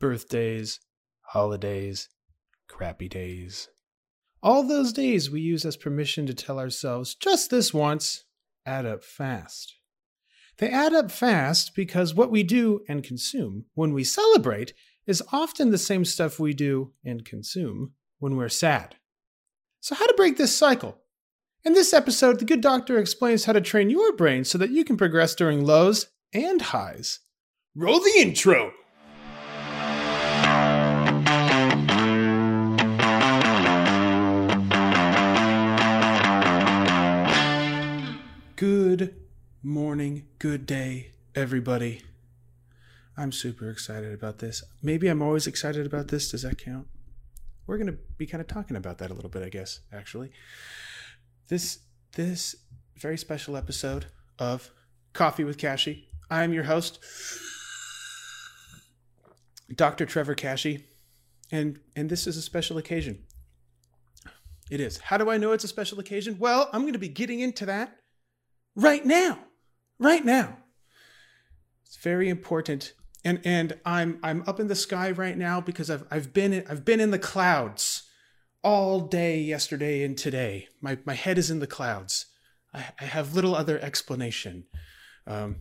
birthdays, holidays, crappy days. All those days we use as permission to tell ourselves, just this once, add up fast. They add up fast because what we do and consume when we celebrate is often the same stuff we do and consume when we're sad. So, how to break this cycle? In this episode, the good doctor explains how to train your brain so that you can progress during lows and highs. Roll the intro! Good morning, good day, everybody. I'm super excited about this. Maybe I'm always excited about this. Does that count? We're going to be kind of talking about that a little bit, I guess, actually. This this very special episode of Coffee with Kashey. I am your host, Dr. Trevor Kashey, and and this is a special occasion. It is. How do I know it's a special occasion? Well, I'm going to be getting into that right now. Right now. It's very important. And and I'm I'm up in the sky right now because I've I've been in, I've been in the clouds all day yesterday and today. My my head is in the clouds. I, I have little other explanation. Um,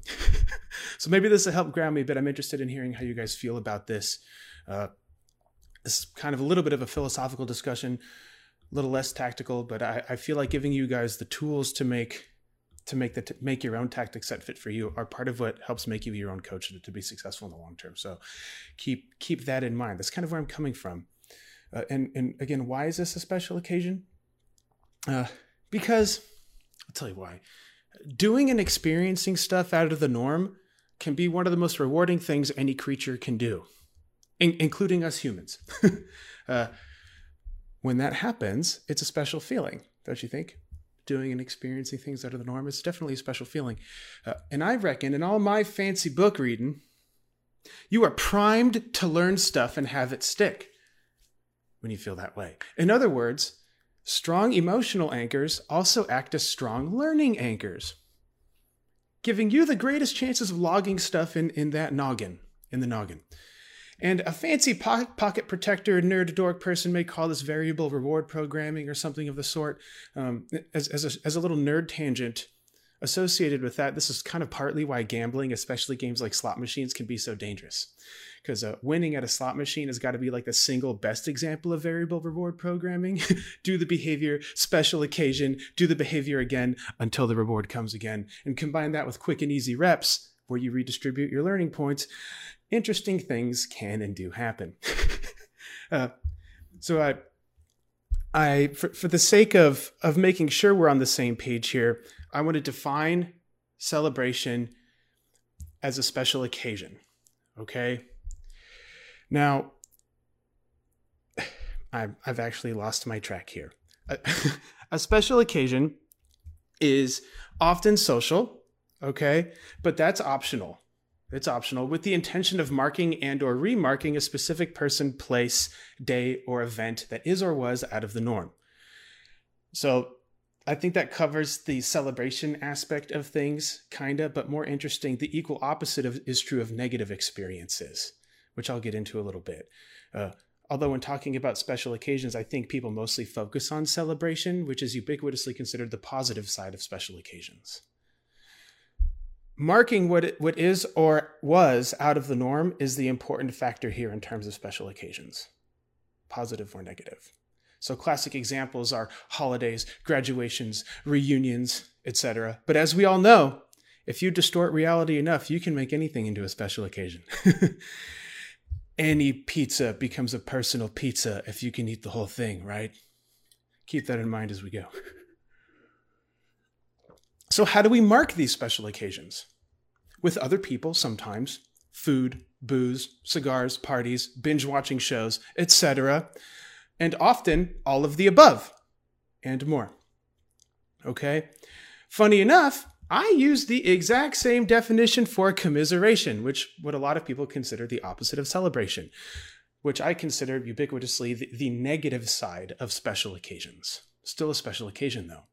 so maybe this will help ground me, but I'm interested in hearing how you guys feel about this. Uh, this is kind of a little bit of a philosophical discussion, a little less tactical, but I, I feel like giving you guys the tools to make to make the t- make your own tactics set fit for you are part of what helps make you your own coach to, to be successful in the long term. So keep keep that in mind. That's kind of where I'm coming from. Uh, and and again, why is this a special occasion? Uh, because I'll tell you why. Doing and experiencing stuff out of the norm can be one of the most rewarding things any creature can do, in- including us humans. uh, when that happens, it's a special feeling, don't you think? Doing and experiencing things out of the norm. It's definitely a special feeling. Uh, and I reckon in all my fancy book reading, you are primed to learn stuff and have it stick when you feel that way. In other words, strong emotional anchors also act as strong learning anchors, giving you the greatest chances of logging stuff in, in that noggin, in the noggin. And a fancy pocket protector nerd dork person may call this variable reward programming or something of the sort. Um, as, as, a, as a little nerd tangent associated with that, this is kind of partly why gambling, especially games like slot machines, can be so dangerous. Because uh, winning at a slot machine has got to be like the single best example of variable reward programming. do the behavior, special occasion, do the behavior again until the reward comes again. And combine that with quick and easy reps where you redistribute your learning points interesting things can and do happen. uh, so I, I for, for the sake of of making sure we're on the same page here, I want to define celebration as a special occasion. Okay. Now, I've, I've actually lost my track here. A, a special occasion is often social, okay, but that's optional. It's optional with the intention of marking and or remarking a specific person, place, day, or event that is or was out of the norm. So I think that covers the celebration aspect of things, kinda, but more interesting, the equal opposite of, is true of negative experiences, which I'll get into a little bit. Uh, although when talking about special occasions, I think people mostly focus on celebration, which is ubiquitously considered the positive side of special occasions marking what it, what is or was out of the norm is the important factor here in terms of special occasions, positive or negative. So classic examples are holidays, graduations, reunions, etc. But as we all know, if you distort reality enough, you can make anything into a special occasion. Any pizza becomes a personal pizza if you can eat the whole thing, right? Keep that in mind as we go. So, how do we mark these special occasions? With other people, sometimes food, booze, cigars, parties, binge watching shows, etc. And often all of the above and more. Okay? Funny enough, I use the exact same definition for commiseration, which what a lot of people consider the opposite of celebration, which I consider ubiquitously the, the negative side of special occasions. Still a special occasion, though.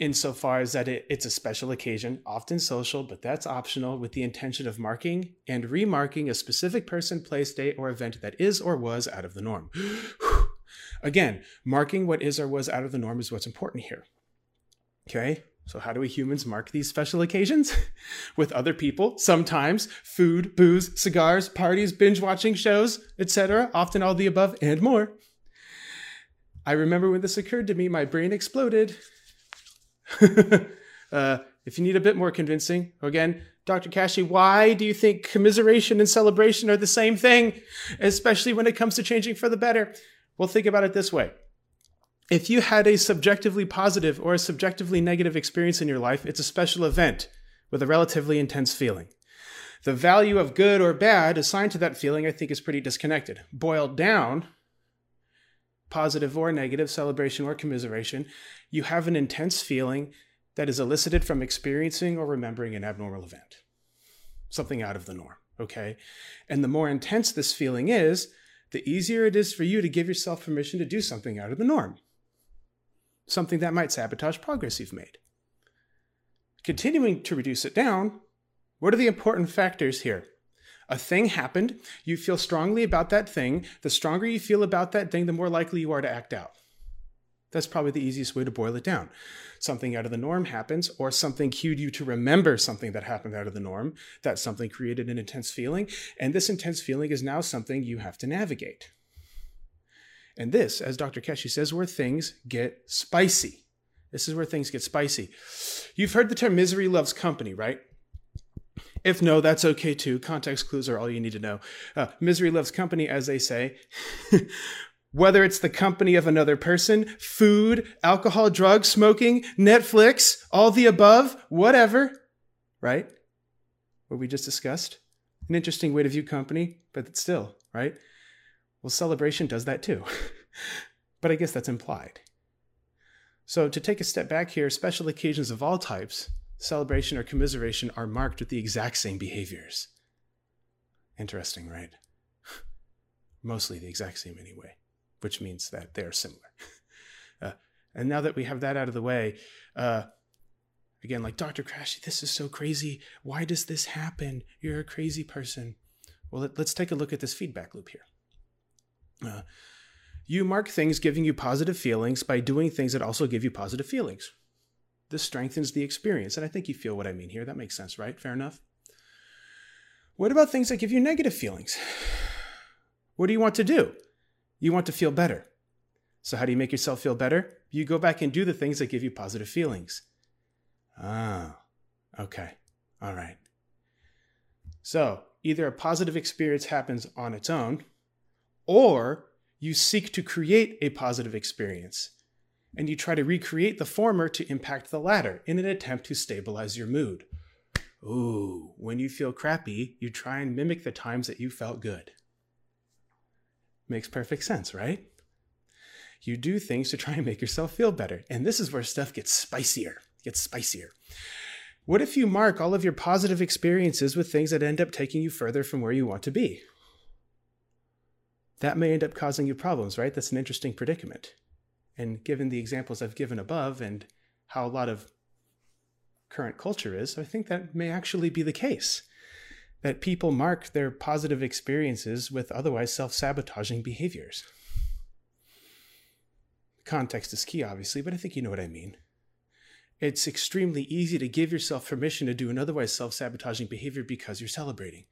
Insofar as that it, it's a special occasion, often social, but that's optional, with the intention of marking and remarking a specific person, place, date, or event that is or was out of the norm. Again, marking what is or was out of the norm is what's important here. Okay, so how do we humans mark these special occasions? With other people, sometimes food, booze, cigars, parties, binge watching shows, etc., often all the above and more. I remember when this occurred to me, my brain exploded. uh, if you need a bit more convincing, again, Dr. Kashey, why do you think commiseration and celebration are the same thing, especially when it comes to changing for the better? Well, think about it this way. If you had a subjectively positive or a subjectively negative experience in your life, it's a special event with a relatively intense feeling. The value of good or bad assigned to that feeling, I think, is pretty disconnected. Boiled down, positive or negative, celebration or commiseration, you have an intense feeling that is elicited from experiencing or remembering an abnormal event, something out of the norm. Okay. And the more intense this feeling is, the easier it is for you to give yourself permission to do something out of the norm, something that might sabotage progress you've made. Continuing to reduce it down, what are the important factors here? A thing happened, you feel strongly about that thing. The stronger you feel about that thing, the more likely you are to act out. That's probably the easiest way to boil it down. Something out of the norm happens, or something cued you to remember something that happened out of the norm. That something created an intense feeling, and this intense feeling is now something you have to navigate. And this, as Dr. Kashey says, where things get spicy. This is where things get spicy. You've heard the term misery loves company, right? If no, that's okay too. Context clues are all you need to know. Uh, misery loves company, as they say. Whether it's the company of another person, food, alcohol, drugs, smoking, Netflix, all the above, whatever, right? What we just discussed. An interesting way to view company, but still, right? Well, celebration does that too. but I guess that's implied. So, to take a step back here, special occasions of all types, celebration or commiseration, are marked with the exact same behaviors. Interesting, right? Mostly the exact same anyway which means that they're similar. Uh, and now that we have that out of the way, uh, again, like Dr. Kashey, this is so crazy. Why does this happen? You're a crazy person. Well, let, us take a look at this feedback loop here. Uh, you mark things giving you positive feelings by doing things that also give you positive feelings. This strengthens the experience. And I think you feel what I mean here. That makes sense, right? Fair enough. What about things that give you negative feelings? What do you want to do? You want to feel better. So, how do you make yourself feel better? You go back and do the things that give you positive feelings. Ah, okay. All right. So, either a positive experience happens on its own, or you seek to create a positive experience and you try to recreate the former to impact the latter in an attempt to stabilize your mood. Ooh, when you feel crappy, you try and mimic the times that you felt good. Makes perfect sense, right? You do things to try and make yourself feel better. And this is where stuff gets spicier, gets spicier. What if you mark all of your positive experiences with things that end up taking you further from where you want to be? That may end up causing you problems, right? That's an interesting predicament. And given the examples I've given above and how a lot of current culture is, I think that may actually be the case that people mark their positive experiences with otherwise self sabotaging behaviors. Context is key, obviously, but I think you know what I mean. It's extremely easy to give yourself permission to do an otherwise self sabotaging behavior because you're celebrating.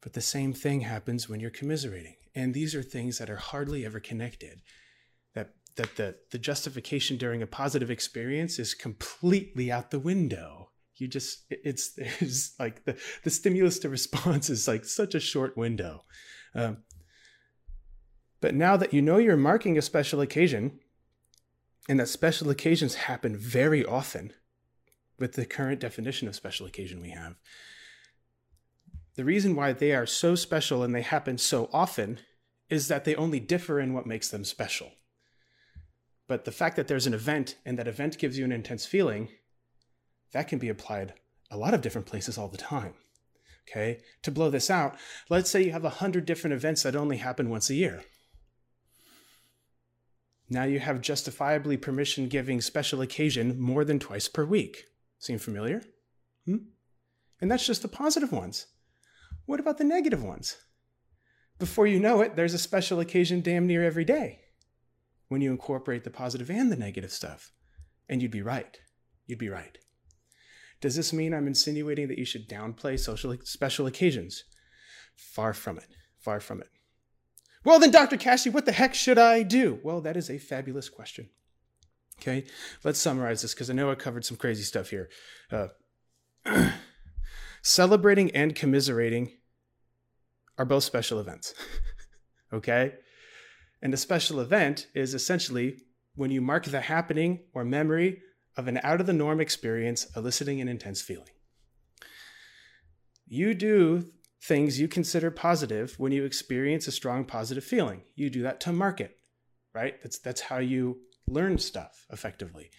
But the same thing happens when you're commiserating. And these are things that are hardly ever connected. That, the, the justification during a positive experience is completely out the window. You just it's there's like the the stimulus to response is like such a short window. Um, but now that you know you're marking a special occasion and that special occasions happen very often with the current definition of special occasion we have the reason why they are so special and they happen so often is that they only differ in what makes them special but the fact that there's an event and that event gives you an intense feeling that can be applied a lot of different places all the time. Okay, to blow this out, let's say you have a hundred different events that only happen once a year. Now you have justifiably permission giving special occasion more than twice per week. Seem familiar? Hmm? And that's just the positive ones. What about the negative ones? Before you know it, there's a special occasion damn near every day when you incorporate the positive and the negative stuff. And you'd be right. You'd be right. Does this mean I'm insinuating that you should downplay social special occasions? Far from it. Far from it. Well, then, Dr. Kashey, what the heck should I do? Well, that is a fabulous question. Okay, let's summarize this because I know I covered some crazy stuff here. Uh, celebrating and commiserating are both special events. okay? And a special event is essentially when you mark the happening or memory of an out of the norm experience eliciting an intense feeling. You do things you consider positive when you experience a strong positive feeling. You do that to mark it, right? That's that's how you learn stuff effectively.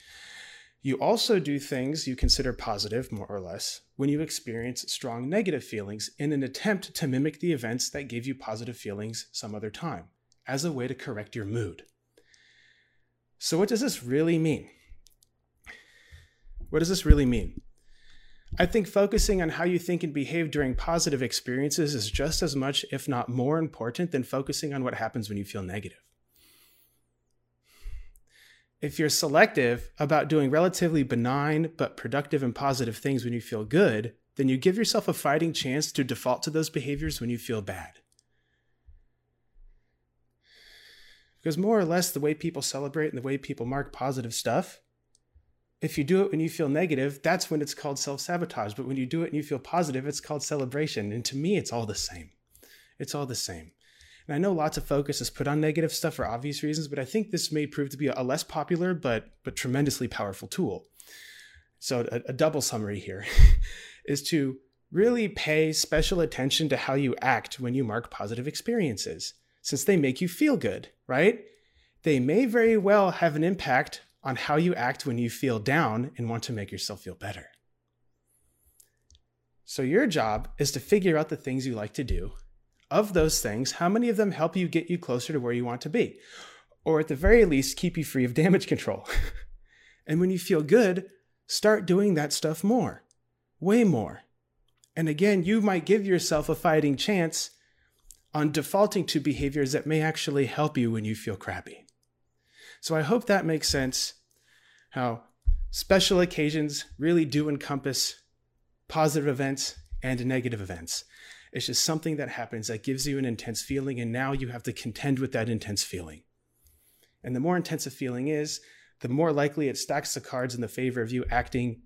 You also do things you consider positive, more or less, when you experience strong negative feelings in an attempt to mimic the events that gave you positive feelings some other time, as a way to correct your mood. So, what does this really mean? What does this really mean? I think focusing on how you think and behave during positive experiences is just as much, if not more important, than focusing on what happens when you feel negative if you're selective about doing relatively benign but productive and positive things when you feel good, then you give yourself a fighting chance to default to those behaviors when you feel bad. Because more or less, the way people celebrate and the way people mark positive stuff, if you do it when you feel negative, that's when it's called self sabotage. But when you do it and you feel positive, it's called celebration. And to me, it's all the same. It's all the same. And I know lots of focus is put on negative stuff for obvious reasons, but I think this may prove to be a less popular but but tremendously powerful tool. So a, a double summary here is to really pay special attention to how you act when you mark positive experiences, since they make you feel good, right? They may very well have an impact on how you act when you feel down and want to make yourself feel better. So, your job is to figure out the things you like to do of those things, how many of them help you get you closer to where you want to be? Or at the very least, keep you free of damage control. and when you feel good, start doing that stuff more, way more. And again, you might give yourself a fighting chance on defaulting to behaviors that may actually help you when you feel crappy. So I hope that makes sense how special occasions really do encompass positive events and negative events. It's just something that happens that gives you an intense feeling, and now you have to contend with that intense feeling. And the more intense a feeling is, the more likely it stacks the cards in the favor of you acting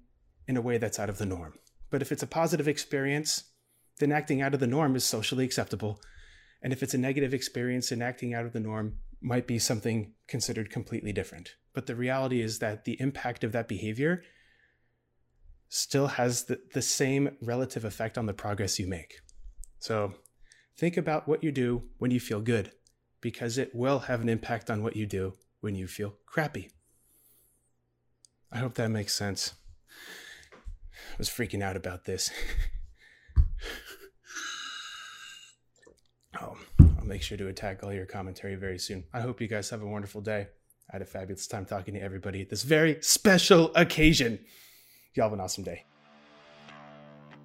in a way that's out of the norm. But if it's a positive experience, then acting out of the norm is socially acceptable. And if it's a negative experience, then acting out of the norm might be something considered completely different. But the reality is that the impact of that behavior still has the, the same relative effect on the progress you make. So think about what you do when you feel good, because it will have an impact on what you do when you feel crappy. I hope that makes sense. I was freaking out about this. I'll make sure to attack all your commentary very soon. I hope you guys have a wonderful day. I had a fabulous time talking to everybody at this very special occasion. Y'all have an awesome day.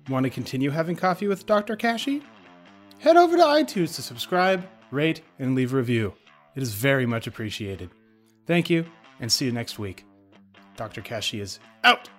Want to continue having coffee with Dr. Kashey? Head over to iTunes to subscribe, rate, and leave a review. It is very much appreciated. Thank you, and see you next week. Dr. Kashey is out.